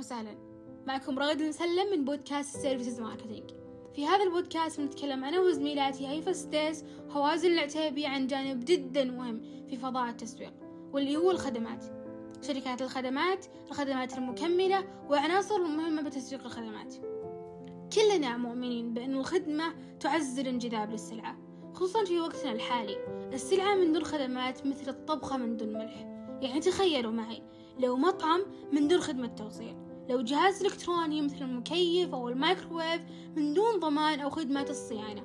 وسهلا. معكم رغد المسلم من بودكاست Services Marketing. في هذا البودكاست بنتكلم أنا وزميلاتي هيفا ستيس وهوازن العتيبي عن جانب جدا مهم في فضاء التسويق واللي هو الخدمات. شركات الخدمات الخدمات المكملة وعناصر المهمة بتسويق الخدمات. كلنا مؤمنين بأن الخدمة تعزز الانجذاب للسلعة خصوصا في وقتنا الحالي. السلعة من دون خدمات مثل الطبخة من دون ملح. يعني تخيلوا معي لو مطعم من دون خدمة توصيل. لو جهاز إلكتروني مثل المكيف أو الميكروويف من دون ضمان أو خدمة الصيانة.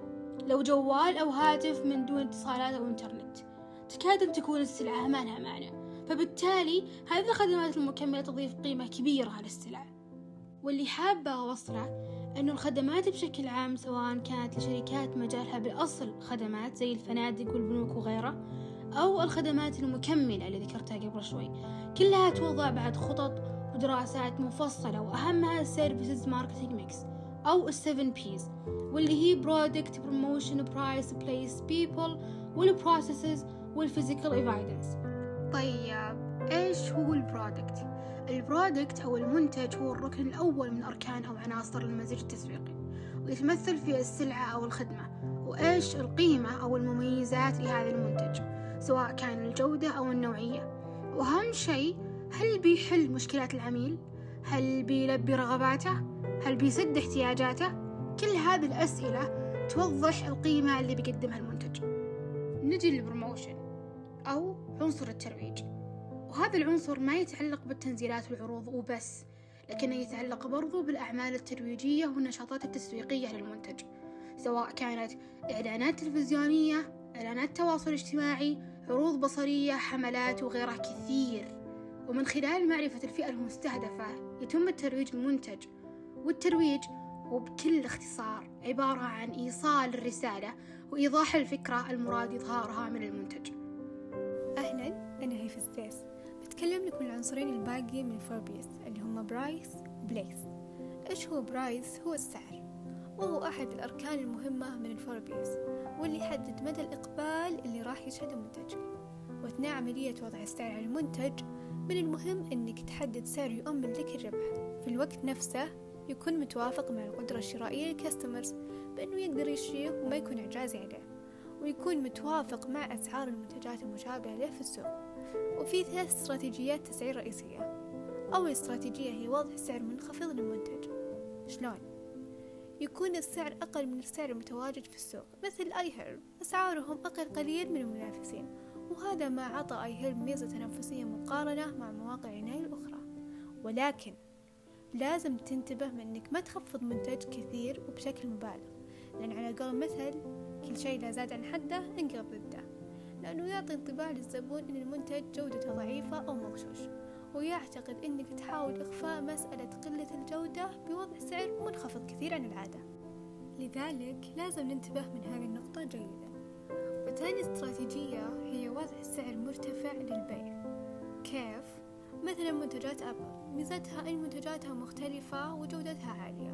لو جوال أو هاتف من دون اتصالات أو إنترنت. تكاد أن تكون السلعة ما لها معنى فبالتالي هذه الخدمات المكملة تضيف قيمة كبيرة للسلعة واللي حابة أوصله أنه الخدمات بشكل عام سواء كانت لشركات مجالها بالأصل خدمات زي الفنادق والبنوك وغيرها أو الخدمات المكملة اللي ذكرتها قبل شوي. كلها توضع بعد خطط ودراسات مفصلة وأهمها ال services marketing mix أو ال 7 P's واللي هي product promotion price place people وال processes وال physical evidence طيب إيش هو ال product ال product أو المنتج هو الركن الأول من أركان أو عناصر المزيج التسويقي ويتمثل في السلعة أو الخدمة. وإيش القيمة أو المميزات لهذا المنتج؟ سواء كان الجودة أو النوعية. وأهم شيء هل بيحل مشكلات العميل؟ هل بيلبي رغباته؟ هل بيسد احتياجاته؟ كل هذه الأسئلة توضح القيمة اللي بيقدمها المنتج نجي لل promotion أو عنصر الترويج وهذا العنصر ما يتعلق بالتنزيلات والعروض وبس لكنه يتعلق برضو بالأعمال الترويجية والنشاطات التسويقية للمنتج سواء كانت إعلانات تلفزيونية إعلانات تواصل اجتماعي عروض بصرية حملات وغيرها كثير ومن خلال معرفة الفئة المستهدفة يتم الترويج المنتج والترويج هو بكل اختصار عبارة عن إيصال الرسالة وإيضاح الفكرة المراد إظهارها من المنتج. أهلا أنا هيفا ستيس. بتكلم لكم العنصرين الباقي من four P's اللي هم price و place إيش هو price؟ هو السعر. وهو أحد الأركان المهمة من ال four P's واللي يحدد مدى الإقبال اللي راح يشهده منتجك وأثناء عملية وضع السعر على المنتج من المهم أنك تحدد سعر يؤمن لك الربح. في الوقت نفسه يكون متوافق مع القدرة الشرائية لل customers بأنه يقدر يشتريه وما يكون إعجازي عليه ويكون متوافق مع أسعار المنتجات المشابهة له في السوق. وفي ثلاث استراتيجيات تسعير رئيسية. أول استراتيجية هي وضع سعر منخفض للمنتج. شلون؟ يكون السعر أقل من السعر المتواجد في السوق مثل آي هيرب أسعارهم أقل قليل من المنافسين. وهذا ما عطى آي هيرب ميزة تنافسية مقارنة مع مواقع العناية الأخرى. ولكن لازم تنتبه من أنك ما تخفض منتج كثير وبشكل مبالغ. لأن على قول مثل كل شيء لا زاد عن حده انقلب ضده. لأنه يعطي انطباع للزبون أن المنتج جودته ضعيفة أو مغشوش. ويعتقد أنك تحاول إخفاء مسألة قلة الجودة بوضع سعر منخفض كثير عن العادة. لذلك لازم ننتبه من هذه النقطة جيدا. وثاني استراتيجية هي وضع سعر مرتفع للبيع. كيف؟ مثلا منتجات أبل. ميزتها أن منتجاتها مختلفة وجودتها عالية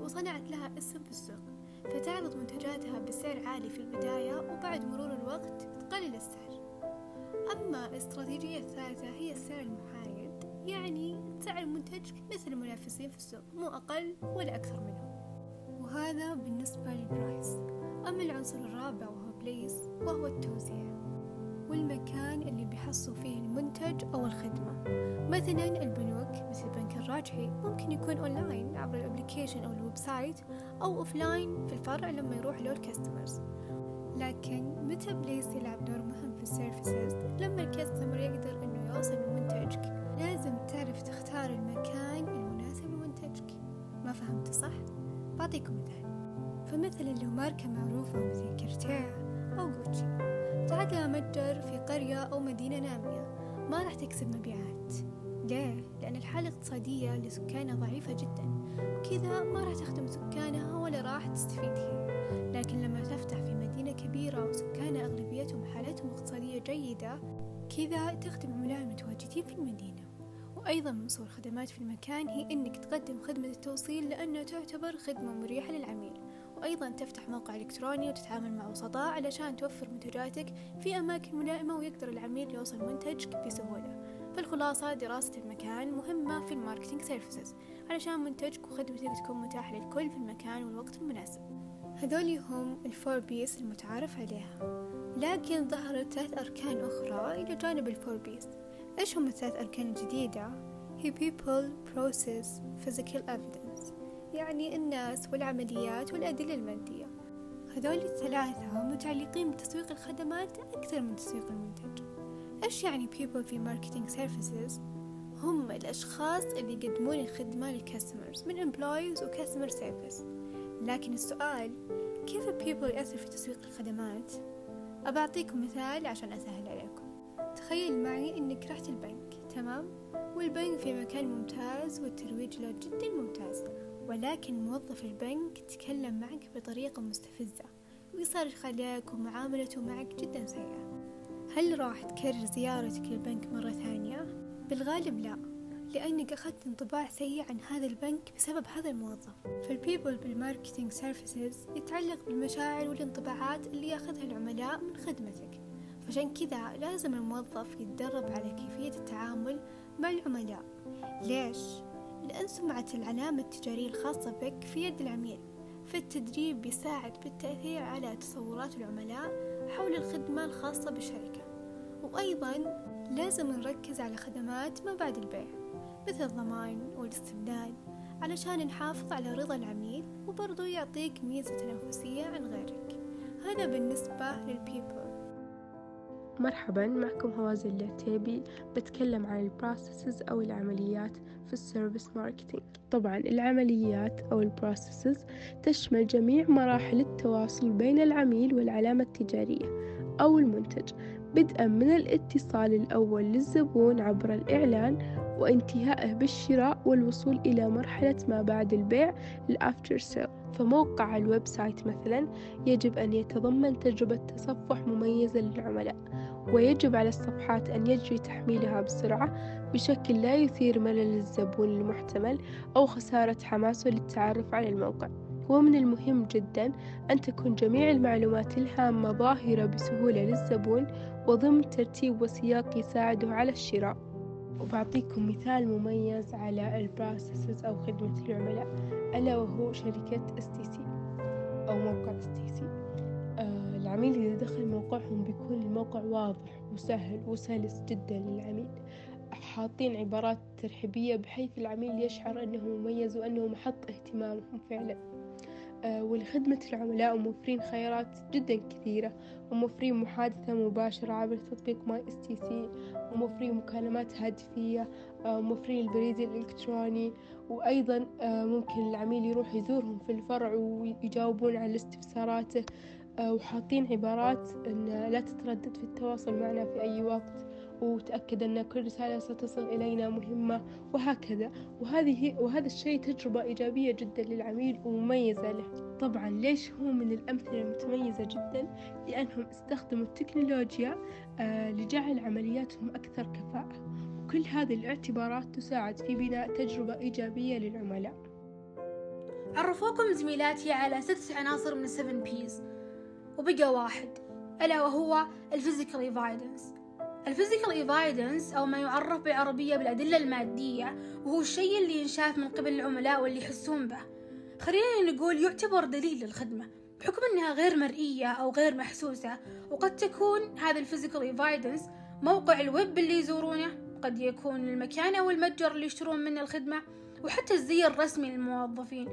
وصنعت لها اسم في السوق فتعرض منتجاتها بسعر عالي في البداية وبعد مرور الوقت تقلل السعر. أما الاستراتيجية الثالثة هي السعر المحايد يعني سعر منتجك مثل المنافسين في السوق مو أقل ولا أكثر منهم. وهذا بالنسبة للبرايس. أما العنصر الرابع وهو بليس وهو التوزيع. والمكان اللي بيحصل فيه المنتج أو الخدمة. مثلا البنوك مثل بنك الراجحي ممكن يكون أونلاين عبر ال application أو ال website أو offline في الفرع لما يروح له ال customers لكن متى place يلعب دور مهم في ال services لما ال customer يقدر إنه يوصل لمنتجك؟ لازم تعرف تختار المكان المناسب لمنتجك. ما فهمت صح؟ بعطيكم مثال. فمثلا لو ماركة معروفة مثل كارتييه متجر في قرية أو مدينة نامية ما راح تكسب مبيعات. ليه؟ لأن الحالة الاقتصادية لسكانها ضعيفة جدا وكذا ما راح تخدم سكانها ولا راح تستفيد هي. لكن لما تفتح في مدينة كبيرة وسكانها أغلبيتهم حالتهم اقتصادية جيدة كذا تخدم عملاء المتواجدين في المدينة. وأيضا من صور الخدمات في المكان هي أنك تقدم خدمة التوصيل لأنها تعتبر خدمة مريحة للعميل. وأيضا تفتح موقع إلكتروني وتتعامل مع وسطاء علشان توفر منتجاتك في أماكن ملائمة ويقدر العميل يوصل منتجك بسهولة فالخلاصة دراسة المكان مهمة في ال marketing services علشان منتجك وخدمتك تكون متاحة للكل في المكان والوقت المناسب. هذولي هم ال four P's المتعارف عليها. لكن ظهرت ثلاث أركان أخرى إلى جانب ال four P's إيش هم الثلاث أركان الجديدة؟ هي people, process, physical evidence. يعني الناس والعمليات والأدلة المادية هذول الثلاثة متعلقين بتسويق الخدمات أكثر من تسويق المنتج إيش يعني people في marketing services؟ هم الأشخاص اللي يقدمون الخدمة للكاستمرز من employees و customer service لكن السؤال كيف people يأثر في تسويق الخدمات؟ أبعطيكم مثال عشان أسهل عليكم تخيل معي إنك رحت البنك تمام؟ والبنك في مكان ممتاز والترويج له جدا ممتاز ولكن موظف البنك تكلم معك بطريقة مستفزة ويصرخ عليك ومعاملته معك جدا سيئة هل راح تكرر زيارتك للبنك مرة ثانية؟ بالغالب لا لأنك أخذت انطباع سيء عن هذا البنك بسبب هذا الموظف فال people بال marketing services يتعلق بالمشاعر والانطباعات اللي يأخذها العملاء من خدمتك عشان كذا لازم الموظف يتدرب على كيفية التعامل مع العملاء ليش؟ لأن سمعة العلامة التجارية الخاصة بك في يد العميل. فالتدريب بيساعد بالتأثير على تصورات العملاء حول الخدمة الخاصة بالشركة وأيضا لازم نركز على خدمات ما بعد البيع مثل الضمان والاستبدال علشان نحافظ على رضا العميل وبرضو يعطيك ميزة تنافسية عن غيرك. هذا بالنسبة لل people. مرحبا معكم هوازن العتيبي بتكلم عن ال processes أو العمليات في ال service marketing طبعا العمليات أو ال processes تشمل جميع مراحل التواصل بين العميل والعلامة التجارية أو المنتج بدءا من الاتصال الأول للزبون عبر الإعلان وانتهائه بالشراء والوصول إلى مرحلة ما بعد البيع ال after sale فموقع ال website مثلا يجب أن يتضمن تجربة تصفح مميزة للعملاء. ويجب على الصفحات أن يجري تحميلها بسرعة بشكل لا يثير ملل الزبون المحتمل أو خسارة حماسه للتعرف على الموقع. ومن المهم جدا أن تكون جميع المعلومات الهامة ظاهرة بسهولة للزبون وضمن ترتيب وسياق يساعده على الشراء. وبعطيكم مثال مميز على ال processes أو خدمة العملاء ألا وهو شركة STC أو موقع آه العميل إذا دخل موقعهم بيكون الموقع واضح وسهل وسلس جدا للعميل. حاطين عبارات ترحيبية بحيث العميل يشعر أنه مميز وأنه محط اهتمامهم فعلا. آه، ولخدمة العملاء وموفرين خيارات جدا كثيرة وموفرين محادثة مباشرة عبر تطبيق mySTC وموفرين مكالمات هاتفية وموفرين آه، البريد الإلكتروني وأيضا آه، ممكن العميل يروح يزورهم في الفرع ويجاوبون على استفساراته. وحاطين عبارات أن لا تتردد في التواصل معنا في أي وقت وتأكد أن كل رسالة ستصل إلينا مهمة وهكذا. وهذه وهذا الشيء تجربة إيجابية جدا للعميل ومميزة له. طبعا ليش هو من الأمثلة المتميزة جدا؟ لأنهم استخدموا التكنولوجيا آه، لجعل عملياتهم أكثر كفاءة. وكل هذه الاعتبارات تساعد في بناء تجربة إيجابية للعملاء. عرفوكم زميلاتي على ستة عناصر من 7 P's. وبقى واحد ألا وهو ال physical evidence. ال physical evidence أو ما يعرف بالعربية بالأدلة المادية وهو الشيء اللي ينشاف من قبل العملاء واللي يحسون به. خلينا نقول يعتبر دليل للخدمة بحكم أنها غير مرئية أو غير محسوسة وقد تكون هذا ال physical evidence موقع الويب اللي يزورونه قد يكون المكان أو المتجر اللي يشترون منه الخدمة وحتى الزي الرسمي للموظفين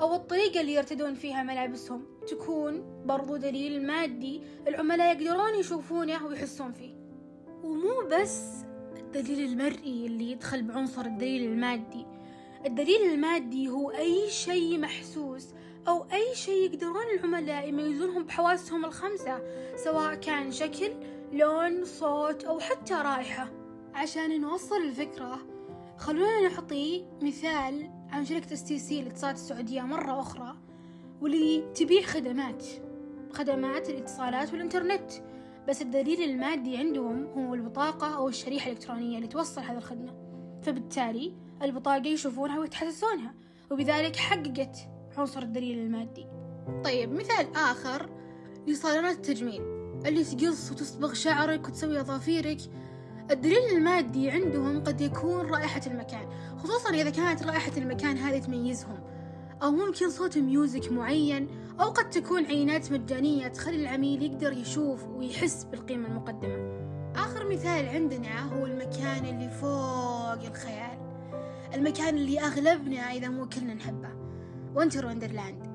أو الطريقة اللي يرتدون فيها ملابسهم. تكون برضو دليل مادي العملاء يقدرون يشوفونه ويحسون فيه. ومو بس الدليل المرئي اللي يدخل بعنصر الدليل المادي. الدليل المادي هو أي شيء محسوس أو أي شيء يقدرون العملاء يميزونهم بحواسهم الخمسة سواء كان شكل لون صوت أو حتى رائحة. عشان نوصل الفكرة خلونا نعطي مثال عن شركة STC الاتصالات السعودية مرة أخرى واللي تبيع خدمات خدمات الاتصالات والإنترنت. بس الدليل المادي عندهم هو البطاقة أو الشريحة الإلكترونية اللي توصل هذه الخدمة. فبالتالي البطاقة يشوفونها ويتحسسونها وبذلك حققت عنصر الدليل المادي. طيب مثال آخر لصالونات التجميل. اللي تقص وتصبغ شعرك وتسوي أظافيرك الدليل المادي عندهم قد يكون رائحة المكان خصوصا إذا كانت رائحة المكان هذه تميزهم. أو ممكن صوت ميوزك معين أو قد تكون عينات مجانية تخلي العميل يقدر يشوف ويحس بالقيمة المقدمة. آخر مثال عندنا هو المكان اللي فوق الخيال. المكان اللي أغلبنا إذا مو كلنا نحبه. Winter Wonderland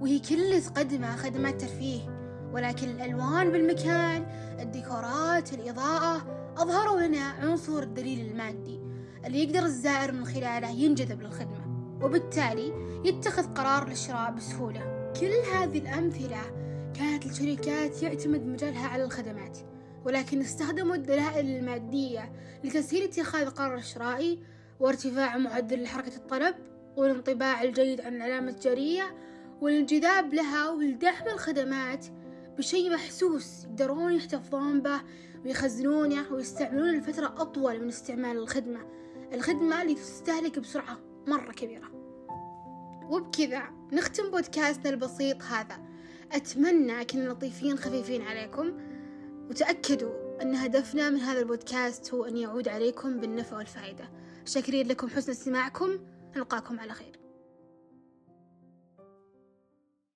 وهي كل تقدمه خدمات ترفيه ولكن الألوان بالمكان الديكورات الإضاءة أظهروا لنا عنصر الدليل المادي اللي يقدر الزائر من خلاله ينجذب للخدمة وبالتالي يتخذ قرار الشراء بسهولة. كل هذه الأمثلة كانت الشركات يعتمد مجالها على الخدمات ولكن استخدموا الدلائل المادية لتسهيل اتخاذ القرار الشرائي وارتفاع معدل حركة الطلب والانطباع الجيد عن العلامة التجارية والانجذاب لها ولدعم الخدمات بشيء محسوس يقدرون يحتفظون به ويخزنونه ويستعملونه لفترة أطول من استعمال الخدمة. الخدمة اللي تستهلك بسرعة مرة كبيرة. وبكذا نختم بودكاستنا البسيط هذا. أتمنى كنا لطيفين خفيفين عليكم. وتأكدوا أن هدفنا من هذا البودكاست هو أن يعود عليكم بالنفع والفائدة. شاكرين لكم حسن استماعكم. نلقاكم على خير.